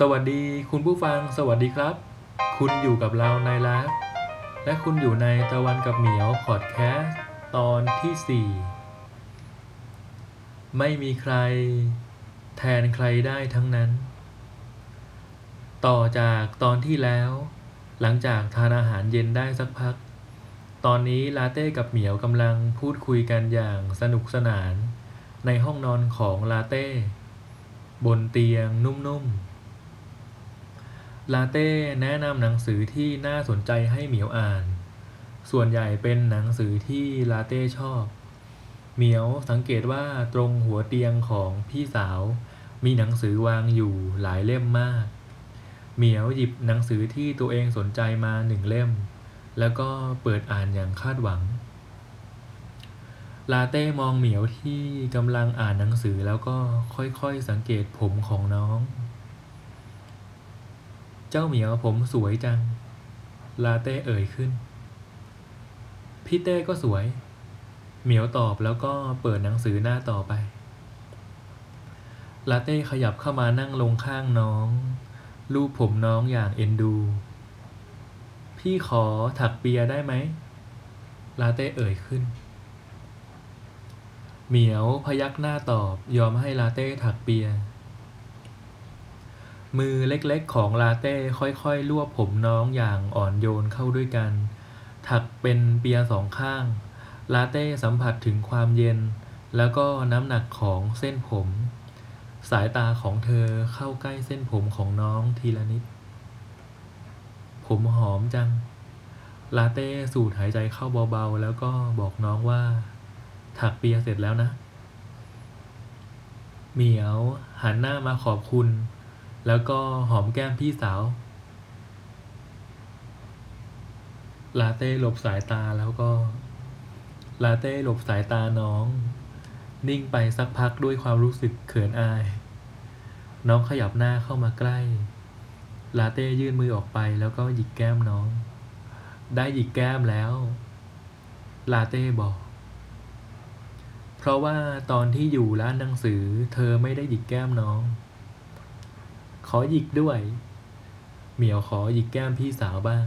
สวัสดีคุณผู้ฟังสวัสดีครับ คุณอยู่กับเราในไลฟ์และคุณอยู่ในตะวันกับเหมียวพอดแคสต์ตอนที่ 4 ไม่มีใคร แทนใครได้ทั้งนั้น ต่อจากตอนที่แล้ว หลังจากทานอาหารเย็นได้สักพัก ตอนนี้ลาเต้กับเหมียวกำลังพูดคุยกันอย่างสนุกสนาน ในห้องนอนของลาเต้ บนเตียงนุ่มๆ ลาเต้แนะนำหนังสือที่น่าสนใจให้เหมียวอ่าน ส่วนใหญ่เป็นหนังสือที่ลาเต้ชอบ เหมียวสังเกตว่าตรงหัวเตียงของพี่สาว มีหนังสือวางอยู่หลายเล่มมาก เหมียวหยิบหนังสือที่ตัวเองสนใจมาหนึ่งเล่ม แล้วก็เปิดอ่านอย่างคาดหวัง ลาเต้มองเหมียวที่กำลังอ่านหนังสือแล้วก็ค่อยๆสังเกตผมของน้อง เจ้าเหมียวผมสวยจัง ลาเต้เอ่ยขึ้น พี่เต้ก็สวย เหมียวตอบแล้วก็เปิดหนังสือหน้าต่อไป ลาเต้ขยับเข้ามานั่งลงข้างน้องลูบผมน้องอย่างเอ็นดู พี่ขอถักเปียได้ไหม ลาเต้เอ่ยขึ้น เหมียวพยักหน้าตอบยอมให้ลาเต้ถักเปีย มือเล็กๆของลาเต้ค่อยๆลวบผมน้องอย่างอ่อนโยนเข้าด้วยกัน ถักเป็นเปียสองข้าง ลาเต้สัมผัสถึงความเย็น แล้วก็น้ำหนักของเส้นผม สายตาของเธอเข้าใกล้เส้นผมของน้องทีละนิด ผมหอมจัง ลาเต้สูดหายใจเข้าเบาๆ แล้วก็บอกน้องว่า ถักเปียเสร็จแล้วนะ เหมียวหันหน้ามาขอบคุณ แล้วก็หอมแก้มพี่สาว ลาเต้หลบสายตาแล้วก็ ลาเต้หลบสายตาน้อง นิ่งไปสักพักด้วยความรู้สึกเขินอาย น้องขยับหน้าเข้ามาใกล้ ลาเต้ยื่นมือออกไปแล้วก็หยิกแก้มน้อง ได้หยิกแก้มแล้ว ลาเต้บอก เพราะว่าตอนที่อยู่ร้านหนังสือ เธอไม่ได้หยิกแก้มน้อง ขอหยิกด้วย เหมียวขอหยิกแก้มพี่สาวบ้าง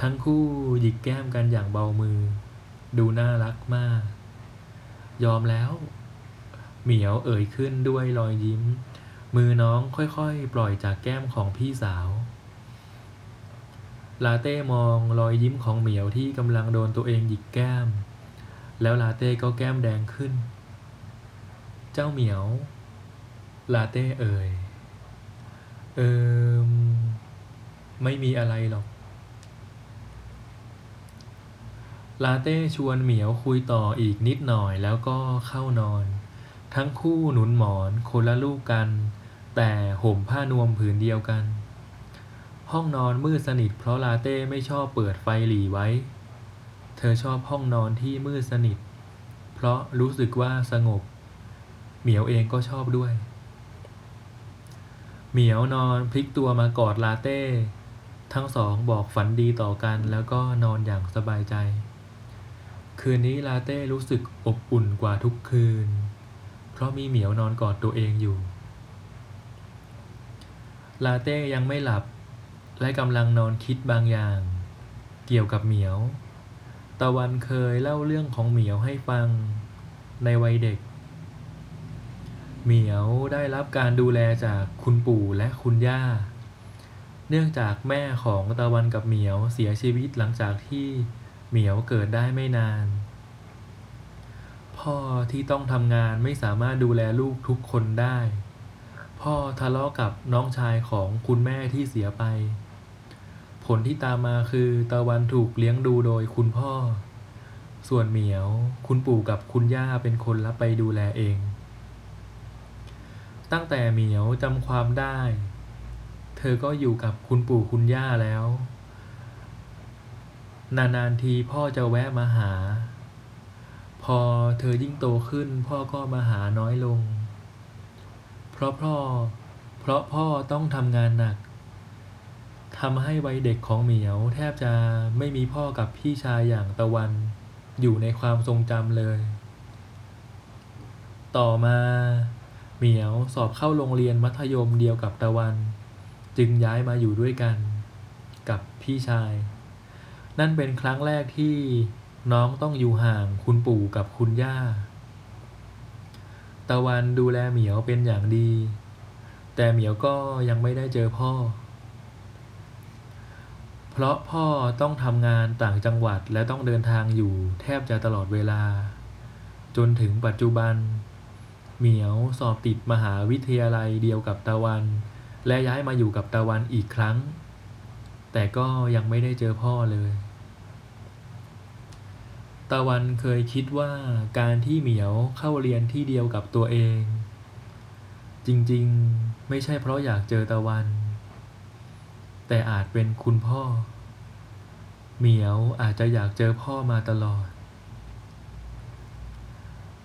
ทั้งคู่หยิกแก้มกันอย่างเบามือ ดูน่ารักมาก ยอมแล้ว เหมียวเอ่ยขึ้นด้วยรอยยิ้ม มือน้องค่อยๆ ปล่อยจากแก้มของพี่สาว ลาเต้มองรอยยิ้มของเหมียวที่กำลังโดนตัวเองหยิกแก้ม แล้วลาเต้ก็แก้มแดงขึ้น เจ้าเหมียว ลาเต้เอ่ย เอิมไม่มีอะไรหรอก ลาเต้ชวนเหมียวคุยต่ออีกนิดหน่อยแล้วก็เข้านอน ทั้งคู่หนุนหมอนคนละลูกกัน แต่ห่มผ้านวมผืนเดียวกัน ห้องนอนมืดสนิทเพราะลาเต้ไม่ชอบเปิดไฟหลีไว้ เธอชอบห้องนอนที่มืดสนิท เพราะรู้สึกว่าสงบ เหมียวเองก็ชอบด้วย เหมียวนอนพลิกตัวมากอดลาเต้ ทั้งสองบอกฝันดีต่อกันแล้วก็นอนอย่างสบายใจ คืนนี้ลาเต้รู้สึกอบอุ่นกว่าทุกคืน เพราะมีเหมียวนอนกอดตัวเองอยู่ ลาเต้ยังไม่หลับและกำลังนอนคิดบางอย่าง เกี่ยวกับเหมียว ตะวันเคยเล่าเรื่องของเหมียวให้ฟังในวัยเด็ก เหมียวได้รับการดูแลจากคุณปู่และคุณย่า เนื่องจากแม่ของตะวันกับเหมียวเสียชีวิตหลังจากที่เหมียวเกิดได้ไม่นาน พ่อที่ต้องทำงานไม่สามารถดูแลลูกทุกคนได้ พ่อทะเลาะกับน้องชายของคุณแม่ที่เสียไป ผลที่ตามมาคือตะวันถูกเลี้ยงดูโดยคุณพ่อ ส่วนเหมียว คุณปู่กับคุณย่าเป็นคนรับไปดูแลเอง ตั้งแต่เหมียวจำความได้ เธอก็อยู่กับคุณปู่คุณย่าแล้ว นานๆทีพ่อจะแวะมาหา พอเธอยิ่งโตขึ้นพ่อก็มาหาน้อยลง เพราะพ่อ เพราะพ่อต้องทำงานหนักทำให้วัยเด็กของเหมียวแทบจะไม่มีพ่อกับพี่ชายอย่างตะวัน อยู่ในความทรงจำเลย ต่อมา เหมียวสอบเข้าโรงเรียนมัธยมเดียวกับตะวัน จึงย้ายมาอยู่ด้วยกัน กับพี่ชาย นั่นเป็นครั้งแรกที่น้องต้องอยู่ห่างคุณปู่กับคุณย่า ตะวันดูแลเหมียวเป็นอย่างดี แต่เหมียวก็ยังไม่ได้เจอพ่อ เพราะพ่อต้องทำงานต่างจังหวัดและต้องเดินทางอยู่แทบจะตลอดเวลา จนถึงปัจจุบัน เหมียวสอบติดมหาวิทยาลัยเดียวกับตะวัน และย้ายมาอยู่กับตะวันอีกครั้ง แต่ก็ยังไม่ได้เจอพ่อเลย ตะวันเคยคิดว่าการที่เหมียวเข้าเรียนที่เดียวกับตัวเอง จริงๆไม่ใช่เพราะอยากเจอตะวัน แต่อาจเป็นคุณพ่อ เหมียวอาจจะอยากเจอพ่อมาตลอด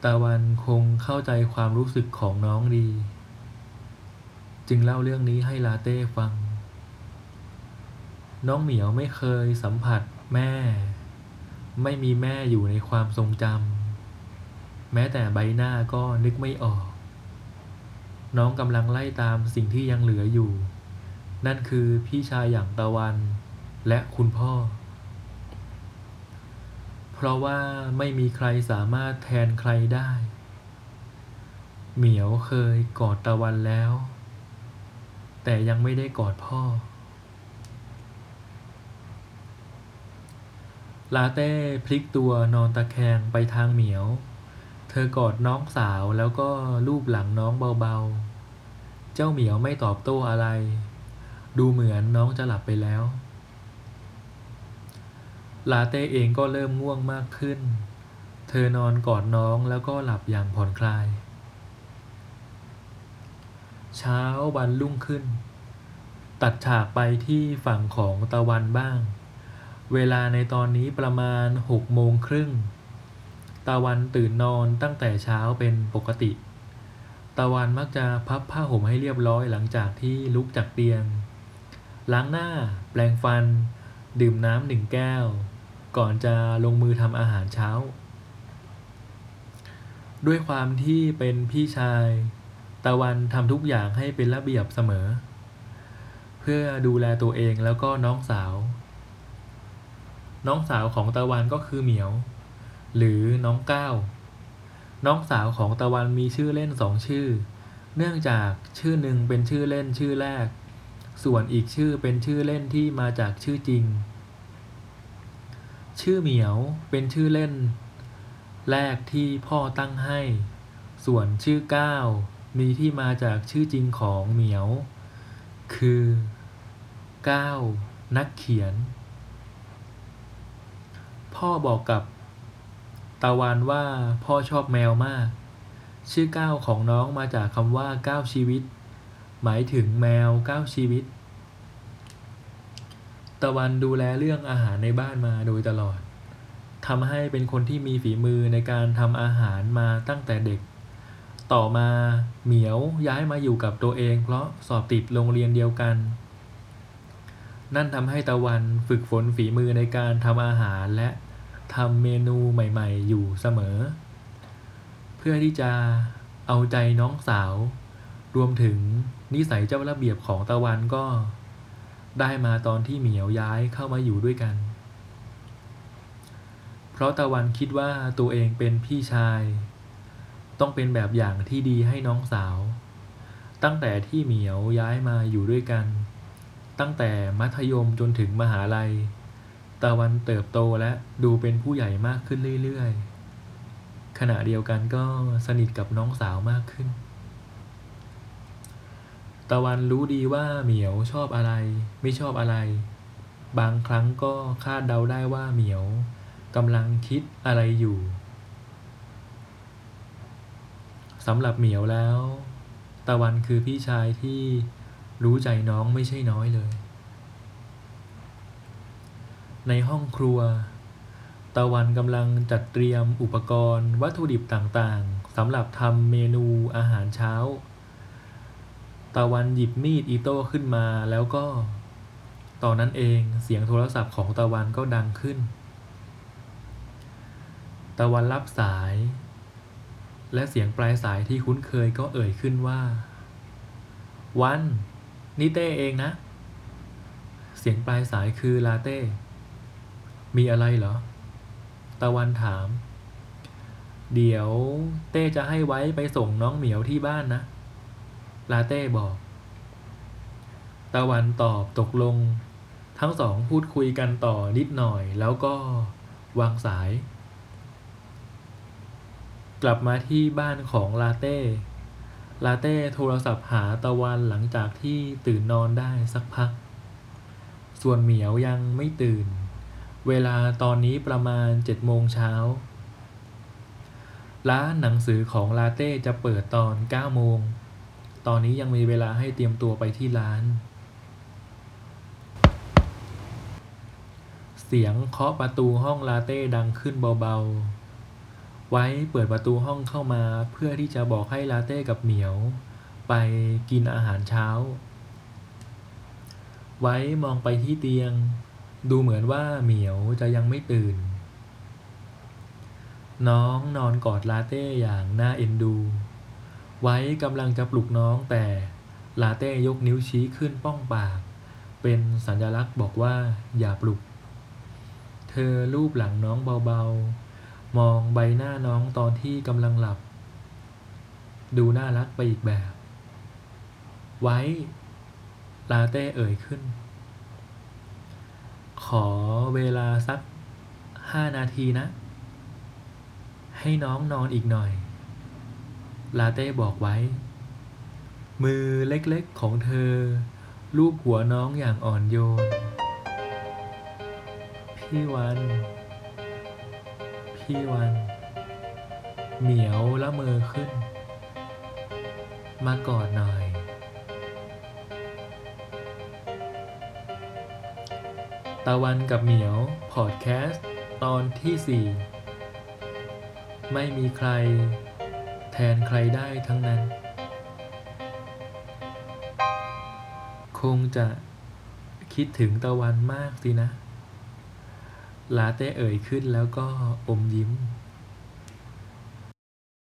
ตะวันคงเข้าใจความรู้สึกของน้องดี จึงเล่าเรื่องนี้ให้ลาเต้ฟัง น้องเหมียวไม่เคยสัมผัสแม่ ไม่มีแม่อยู่ในความทรงจำแม้แต่ใบหน้าก็นึกไม่ออก น้องกำลังไล่ตามสิ่งที่ยังเหลืออยู่ นั่นคือพี่ชายอย่างตะวันและคุณพ่อ เพราะว่าไม่มีใครสามารถแทนใครได้ เหมียวเคยกอดตะวันแล้ว แต่ยังไม่ได้กอดพ่อ ลาเต้พลิกตัวนอนตะแคงไปทางเหมียว เธอกอดน้องสาวแล้วก็ลูบหลังน้องเบาๆ เจ้าเหมียวไม่ตอบโต้อะไร ดูเหมือนน้องจะหลับไปแล้ว ลาเต้เองก็เริ่มง่วงมากขึ้น เธอนอนกอดน้องแล้วก็หลับอย่างผ่อนคลาย เช้าวันรุ่งขึ้น ตัดฉากไปที่ฝั่งของตะวันบ้าง เวลาในตอนนี้ประมาณหกโมงครึ่ง ตะวันตื่นนอนตั้งแต่เช้าเป็นปกติ ตะวันมักจะพับผ้าห่มให้เรียบร้อยหลังจากที่ลุกจากเตียง ล้างหน้า แปรงฟัน ดื่มน้ำหนึ่งแก้ว ก่อนจะลงมือทำอาหารเช้า ด้วยความที่เป็นพี่ชาย ตะวันทำทุกอย่างให้เป็นระเบียบเสมอ เพื่อดูแลตัวเองแล้วก็น้องสาว น้องสาวของตะวันก็คือเหมียว หรือน้องก้าวน้องสาวของตะวันมีชื่อเล่นสองชื่อ เนื่องจากชื่อหนึ่งเป็นชื่อเล่นชื่อแรก ส่วนอีกชื่อเป็นชื่อเล่นที่มาจากชื่อจริง ชื่อเหมียวเป็นชื่อเล่น แรกที่พ่อตั้งให้ ส่วนชื่อก้าวมีที่มาจากชื่อจริงของเหมียว คือก้าวนักเขียน พ่อบอกกับตะวันว่าพ่อชอบแมวมาก ชื่อก้าวของน้องมาจากคำว่าก้าวชีวิต หมายถึงแมวก้าวชีวิต ตะวันดูแลเรื่องอาหารในบ้านมาโดยตลอดทำให้เป็นคนที่มีฝีมือในการทำอาหารมาตั้งแต่เด็ก ต่อมาเหมียวย้ายมาอยู่กับตัวเอง เพราะสอบติดโรงเรียนเดียวกัน นั่นทำให้ตะวันฝึกฝนฝีมือในการทำอาหารและทำเมนูใหม่ๆ อยู่เสมอ เพื่อที่จะเอาใจน้องสาว รวมถึง นิสัยเจ้าระเบียบของตะวันก็ได้มาตอนที่เหมียวย้ายเข้ามาอยู่ด้วยกัน เพราะตะวันคิดว่าตัวเองเป็นพี่ชาย ต้องเป็นแบบอย่างที่ดีให้น้องสาว ตั้งแต่ที่เหมียวย้ายมาอยู่ด้วยกัน ตั้งแต่มัธยมจนถึงมหาลัย ตะวันเติบโตและดูเป็นผู้ใหญ่มากขึ้นเรื่อยๆ ขณะเดียวกันก็สนิทกับน้องสาวมากขึ้น ตะวันรู้ดีว่าเหมียวชอบอะไร ไม่ชอบอะไร บางครั้งก็คาดเดาได้ว่าเหมียวกำลังคิดอะไรอยู่สำหรับเหมียวแล้ว ตะวันคือพี่ชายที่รู้ใจน้องไม่ใช่น้อยเลย ในห้องครัว ตะวันกำลังจัดเตรียมอุปกรณ์วัตถุดิบต่างๆสำหรับทำเมนูอาหารเช้า ตะวันหยิบมีดอิโต้ขึ้นมาแล้วก็ ตอนนั้นเองเสียงโทรศัพท์ของตะวันก็ดังขึ้น ตะวันรับสาย และเสียงปลายสายที่คุ้นเคยก็เอ่ยขึ้นว่า วันนี่เต้เองนะ เสียงปลายสายคือลาเต้ มีอะไรเหรอ ตะวันถาม เดี๋ยวเต้จะให้ไว้ไปส่งน้องเหมียวที่บ้านนะ ลาเต้บอก ตะวันตอบตกลง ทั้งสองพูดคุยกันต่อนิดหน่อยแล้วก็วางสาย กลับมาที่บ้านของลาเต้ ลาเต้โทรศัพท์หาตะวันหลังจากที่ตื่นนอนได้สักพัก ส่วนเหมียวยังไม่ตื่น เวลาตอนนี้ประมาณเจ็ดโมงเช้าร้านหนังสือของลาเต้จะเปิดตอนเก้าโมง ตอนนี้ยังมีเวลาให้เตรียมตัวไปที่ร้าน เสียงเคาะประตูห้องลาเต้ดังขึ้นเบาๆ ไว้เปิดประตูห้องเข้ามาเพื่อที่จะบอกให้ลาเต้กับเหมียว ไปกินอาหารเช้า ไว้มองไปที่เตียง ดูเหมือนว่าเหมียวจะยังไม่ตื่น น้องนอนกอดลาเต้อย่างน่าเอ็นดู ไว้กำลังจะปลุกน้องแต่ลาเต้ยกนิ้วชี้ขึ้นป้องปาก เป็นสัญลักษณ์บอกว่าอย่าปลุก เธอลูบหลังน้องเบาๆ มองใบหน้าน้องตอนที่กำลังหลับ ดูน่ารักไปอีกแบบ ไว้ ลาเต้เอ่ยขึ้น ขอเวลาสักห้านาทีนะ ให้น้องนอนอีกหน่อย ลาเต้บอกไว้ มือเล็กๆของเธอ ลูบหัวน้องอย่างอ่อนโยน พี่วัน พี่วัน เหมียวละเมอขึ้น มากอดหน่อย ตะวันกับเหมียว พอดแคสต์ ตอนที่4ไม่มีใคร นใครได้ทั้งนั้น คงจะคิดถึงตะวันมากสินะ ลาเต้เอ่ยขึ้นแล้วก็อมยิ้ม